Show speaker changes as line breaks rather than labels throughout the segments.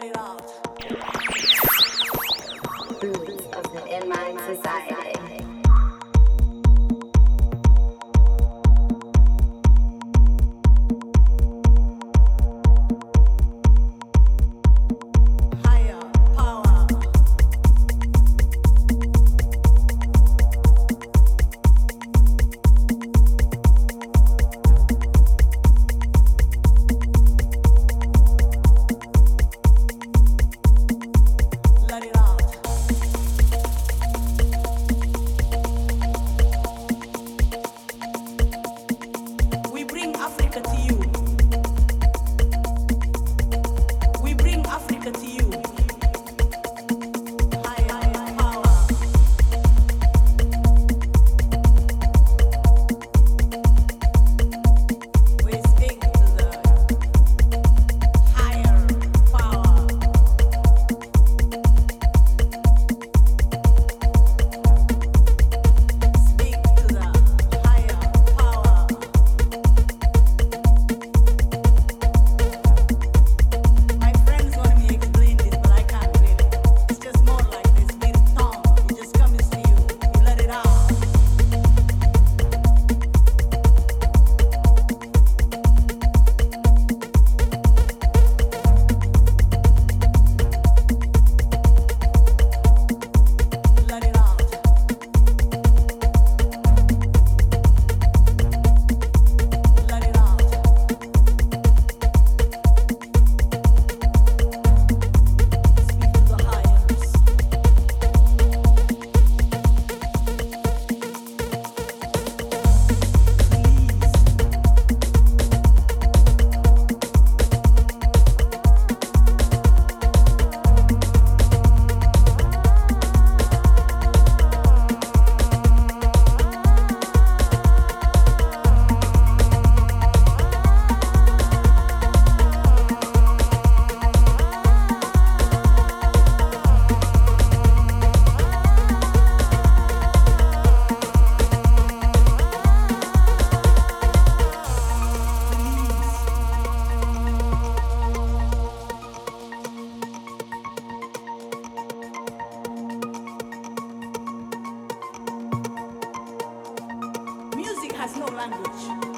Birds of the inline society. language.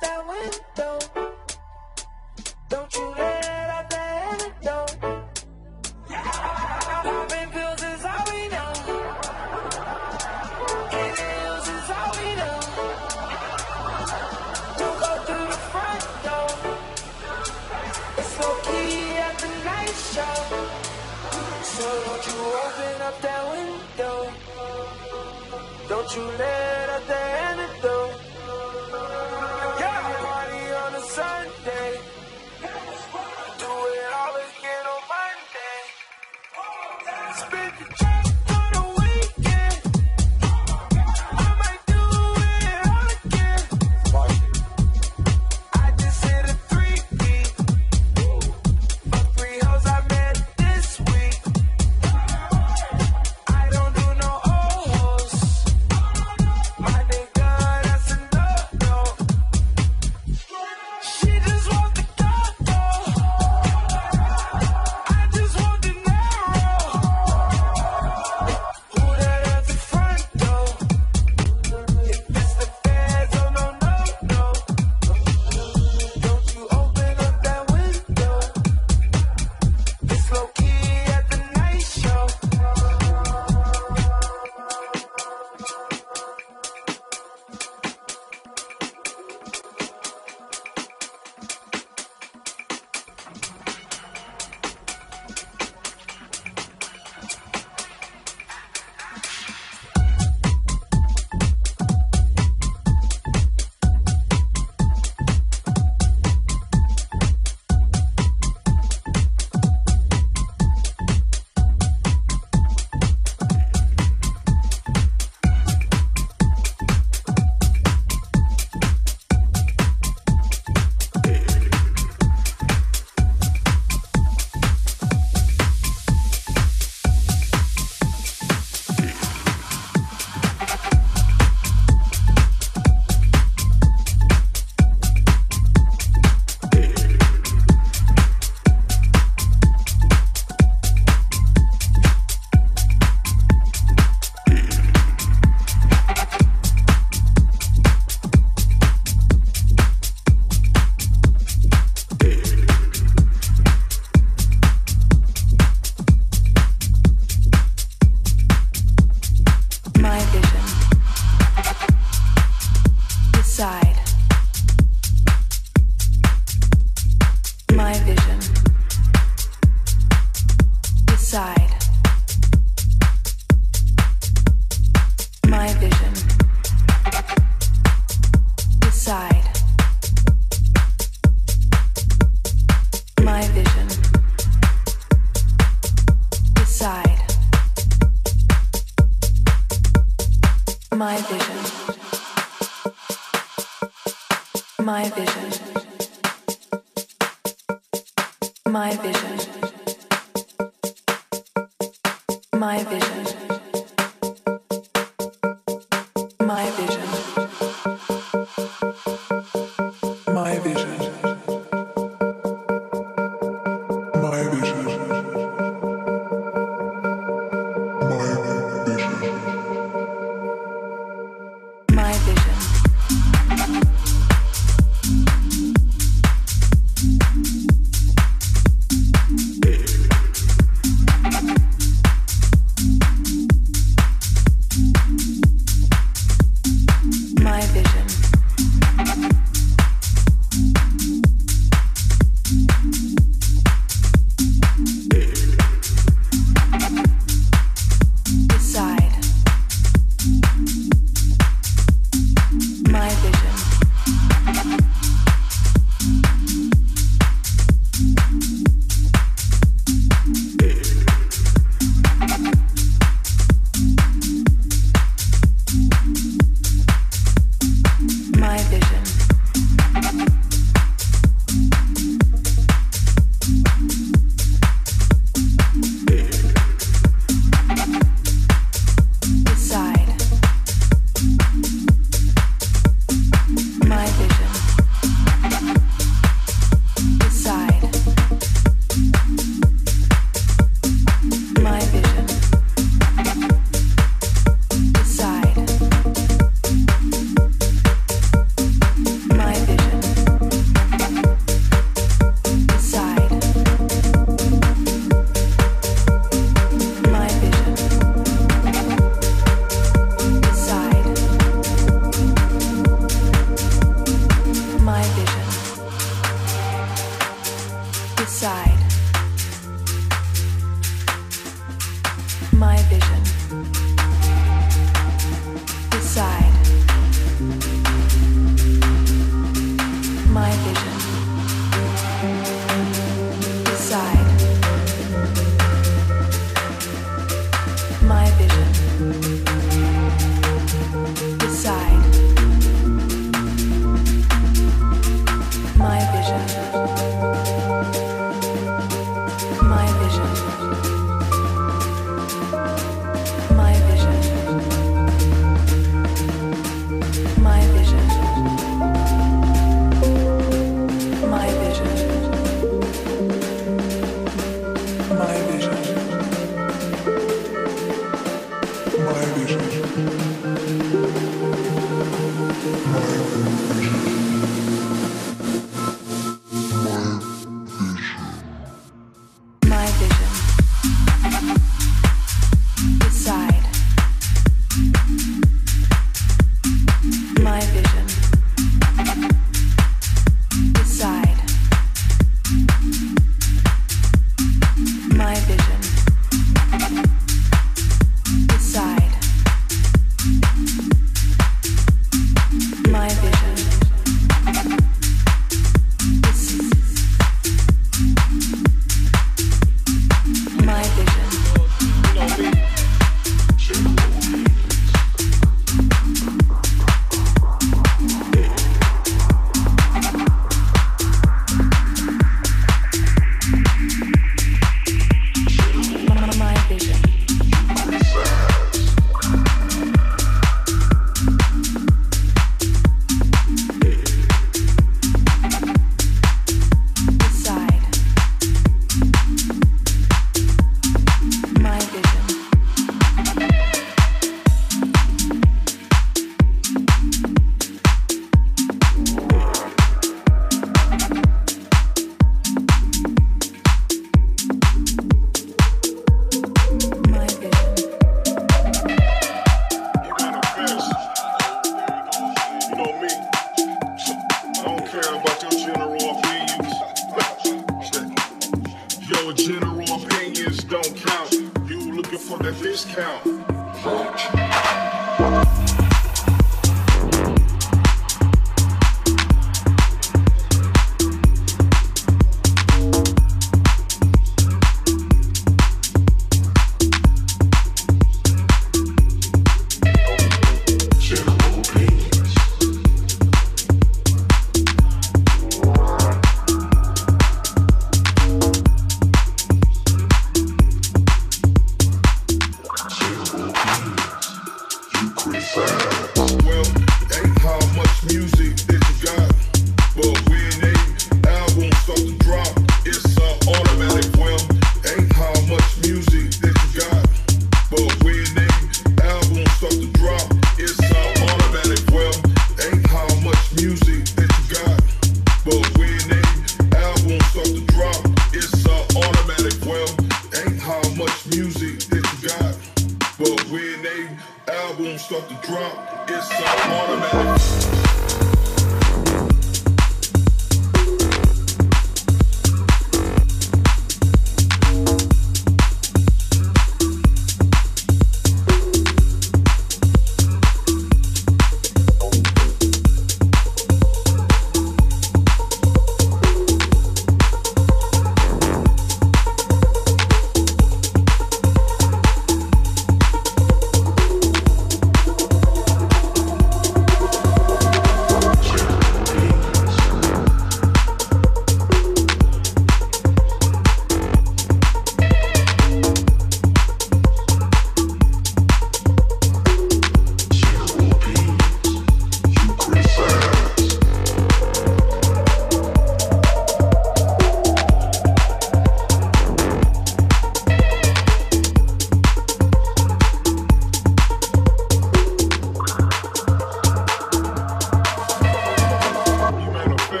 that
window. Don't you let out that antidote. Popping pills is all we know. Getting pills is all we know. Don't go through the front door. It's low key at the night show. So don't you open up that window. Don't you let out that antidote.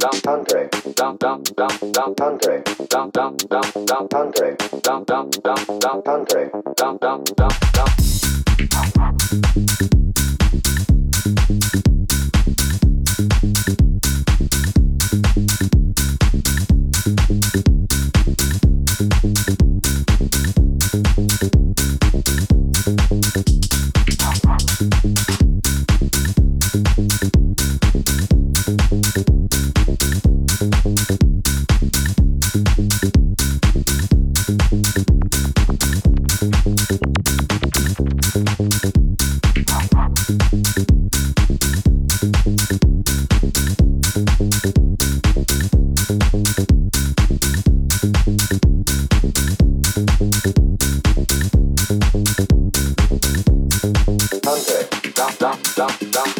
down, country, down down down country, down down down country, down
down down down country, down, down, down, down,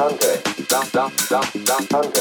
Dump, dump, dump, dump, dump,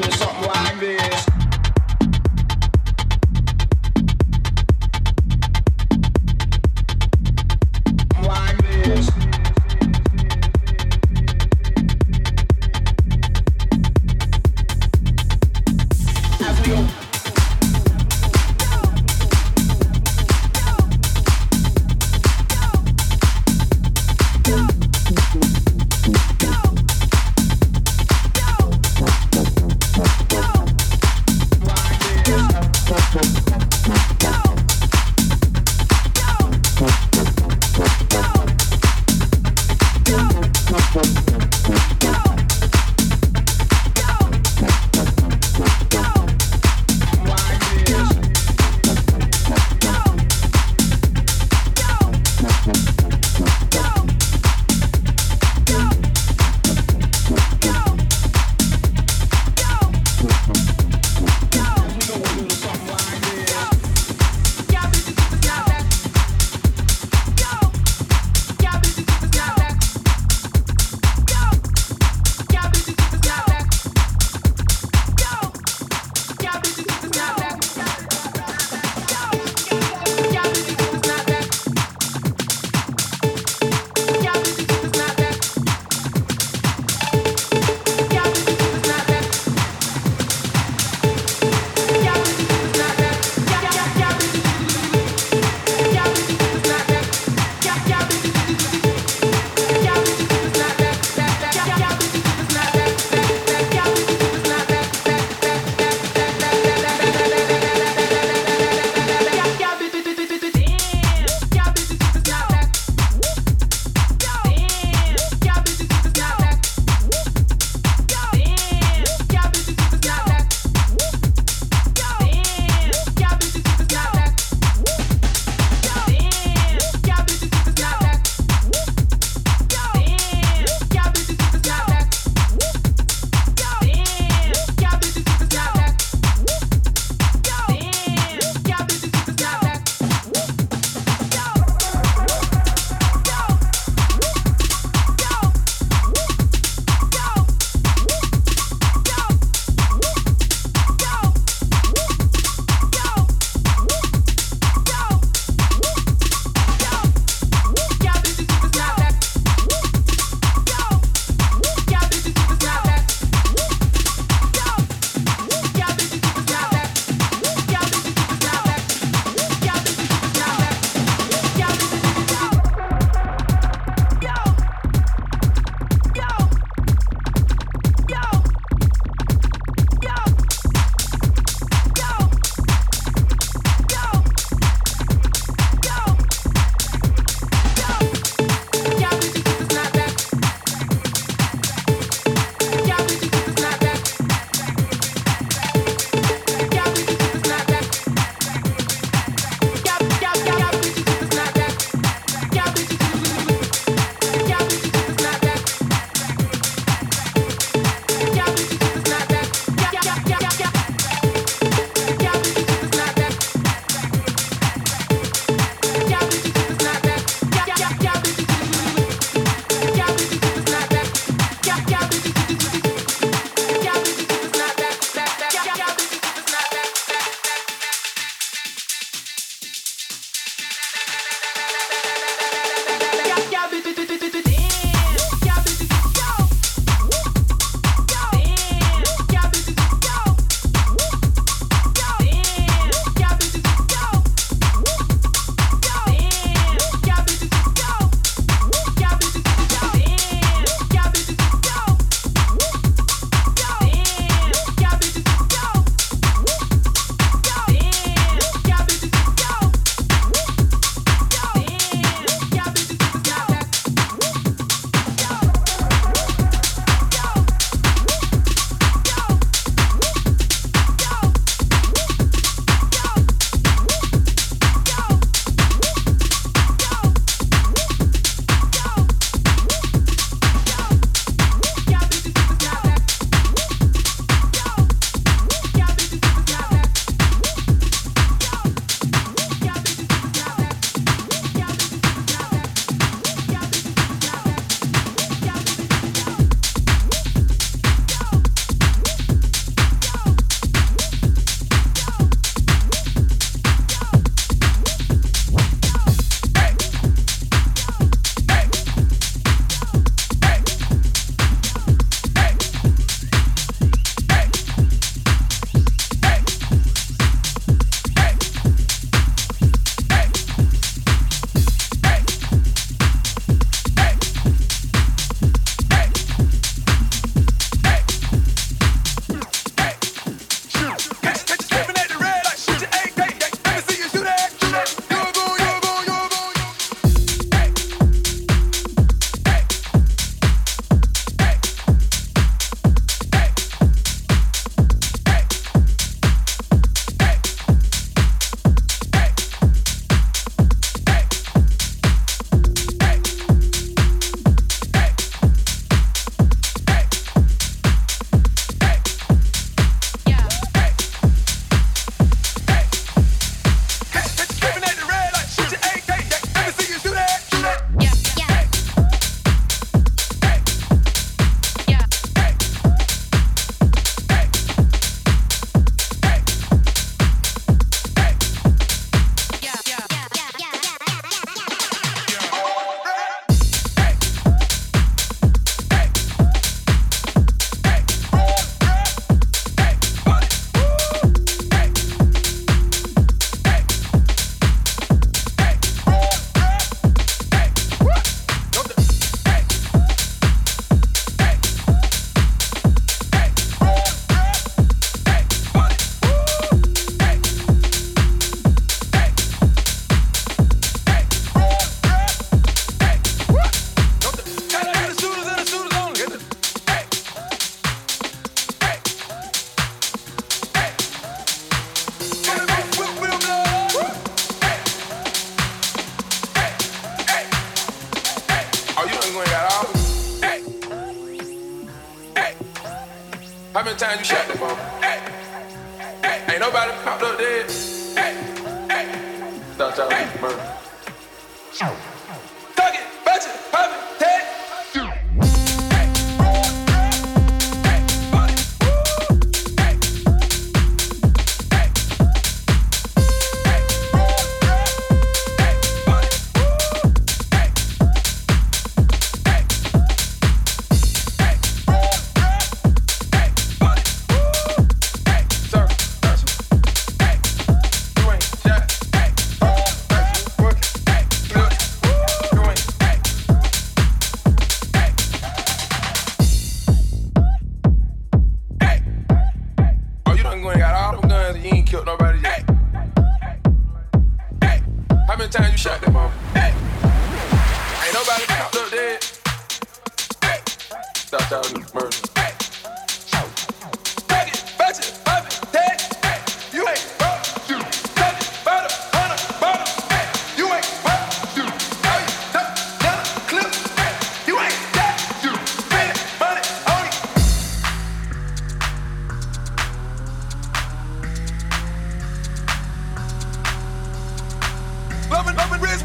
do something like this.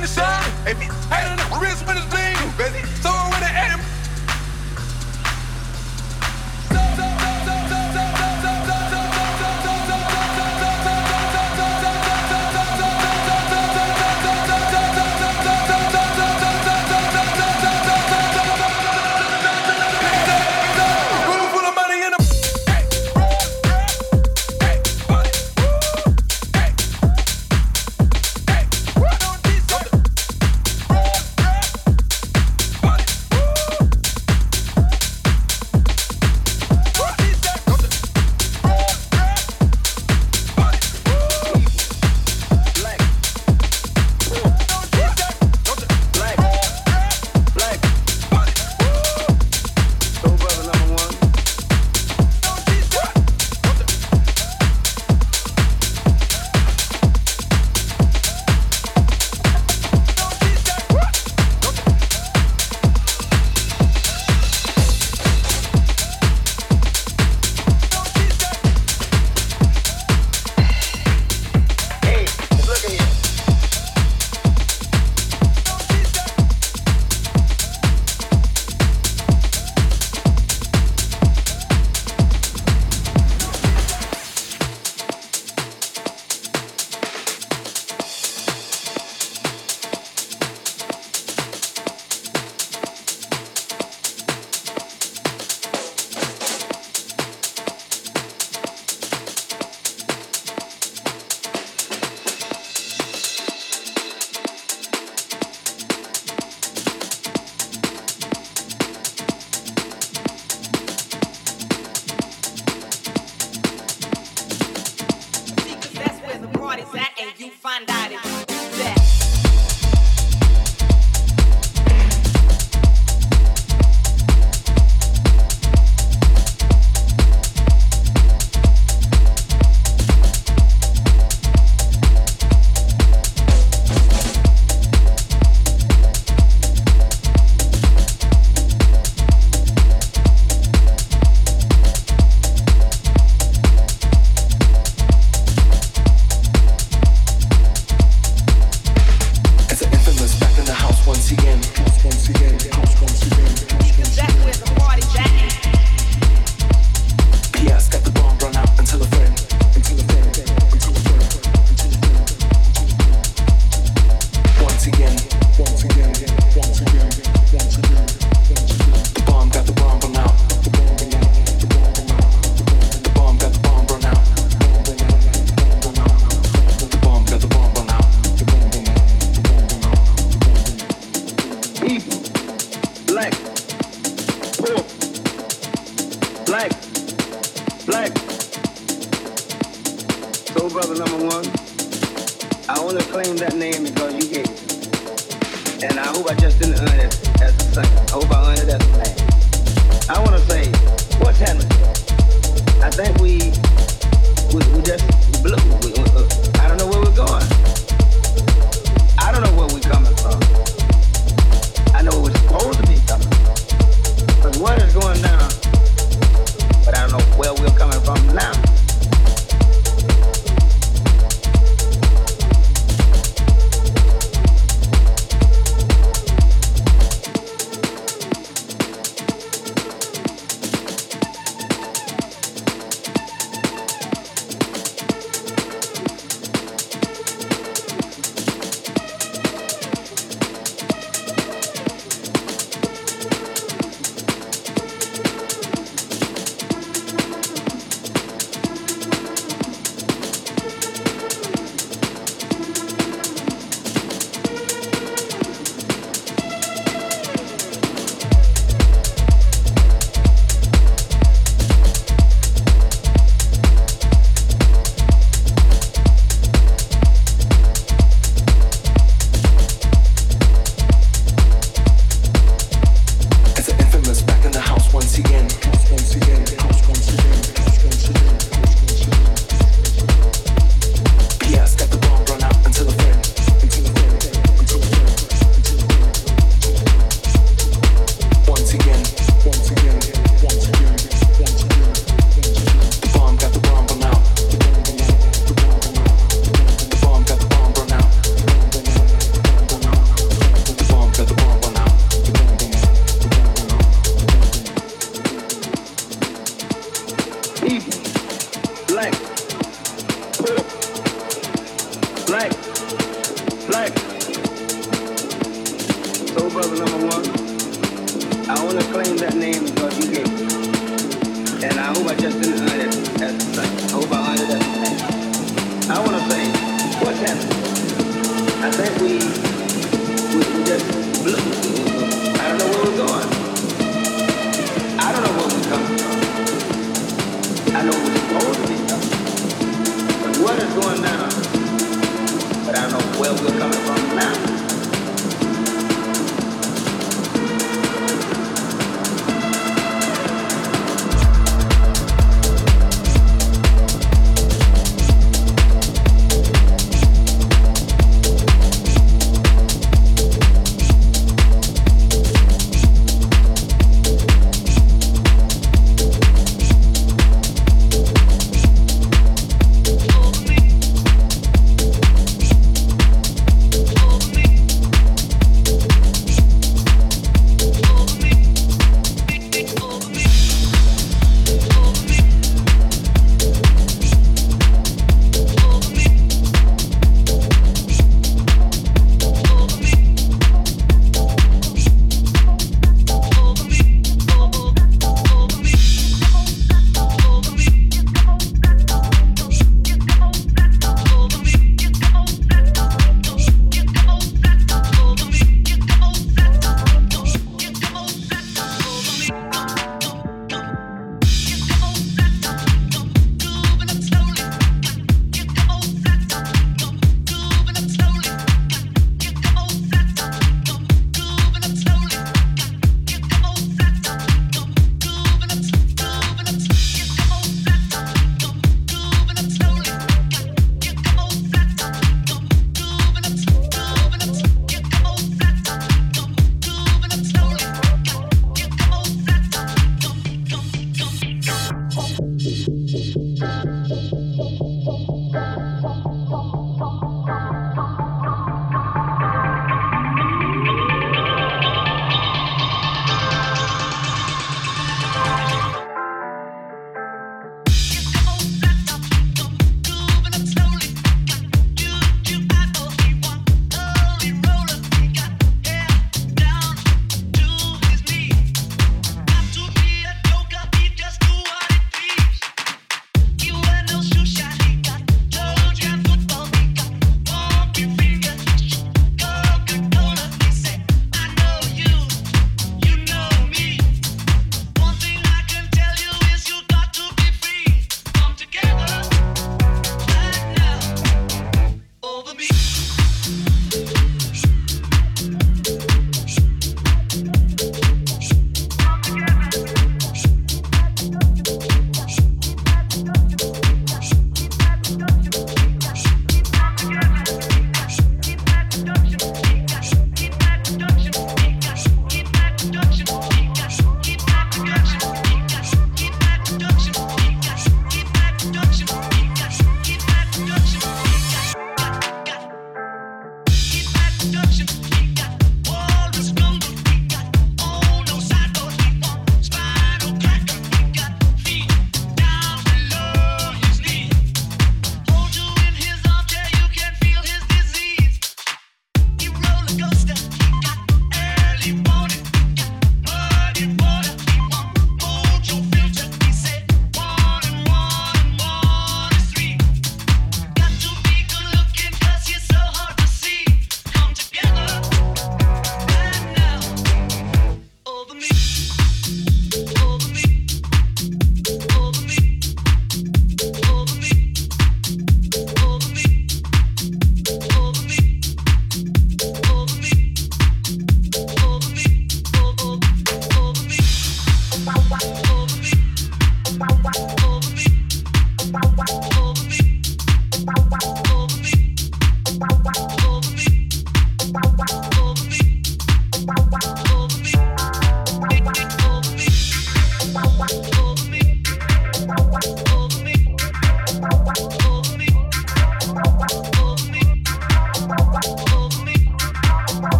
Where will come
upon man.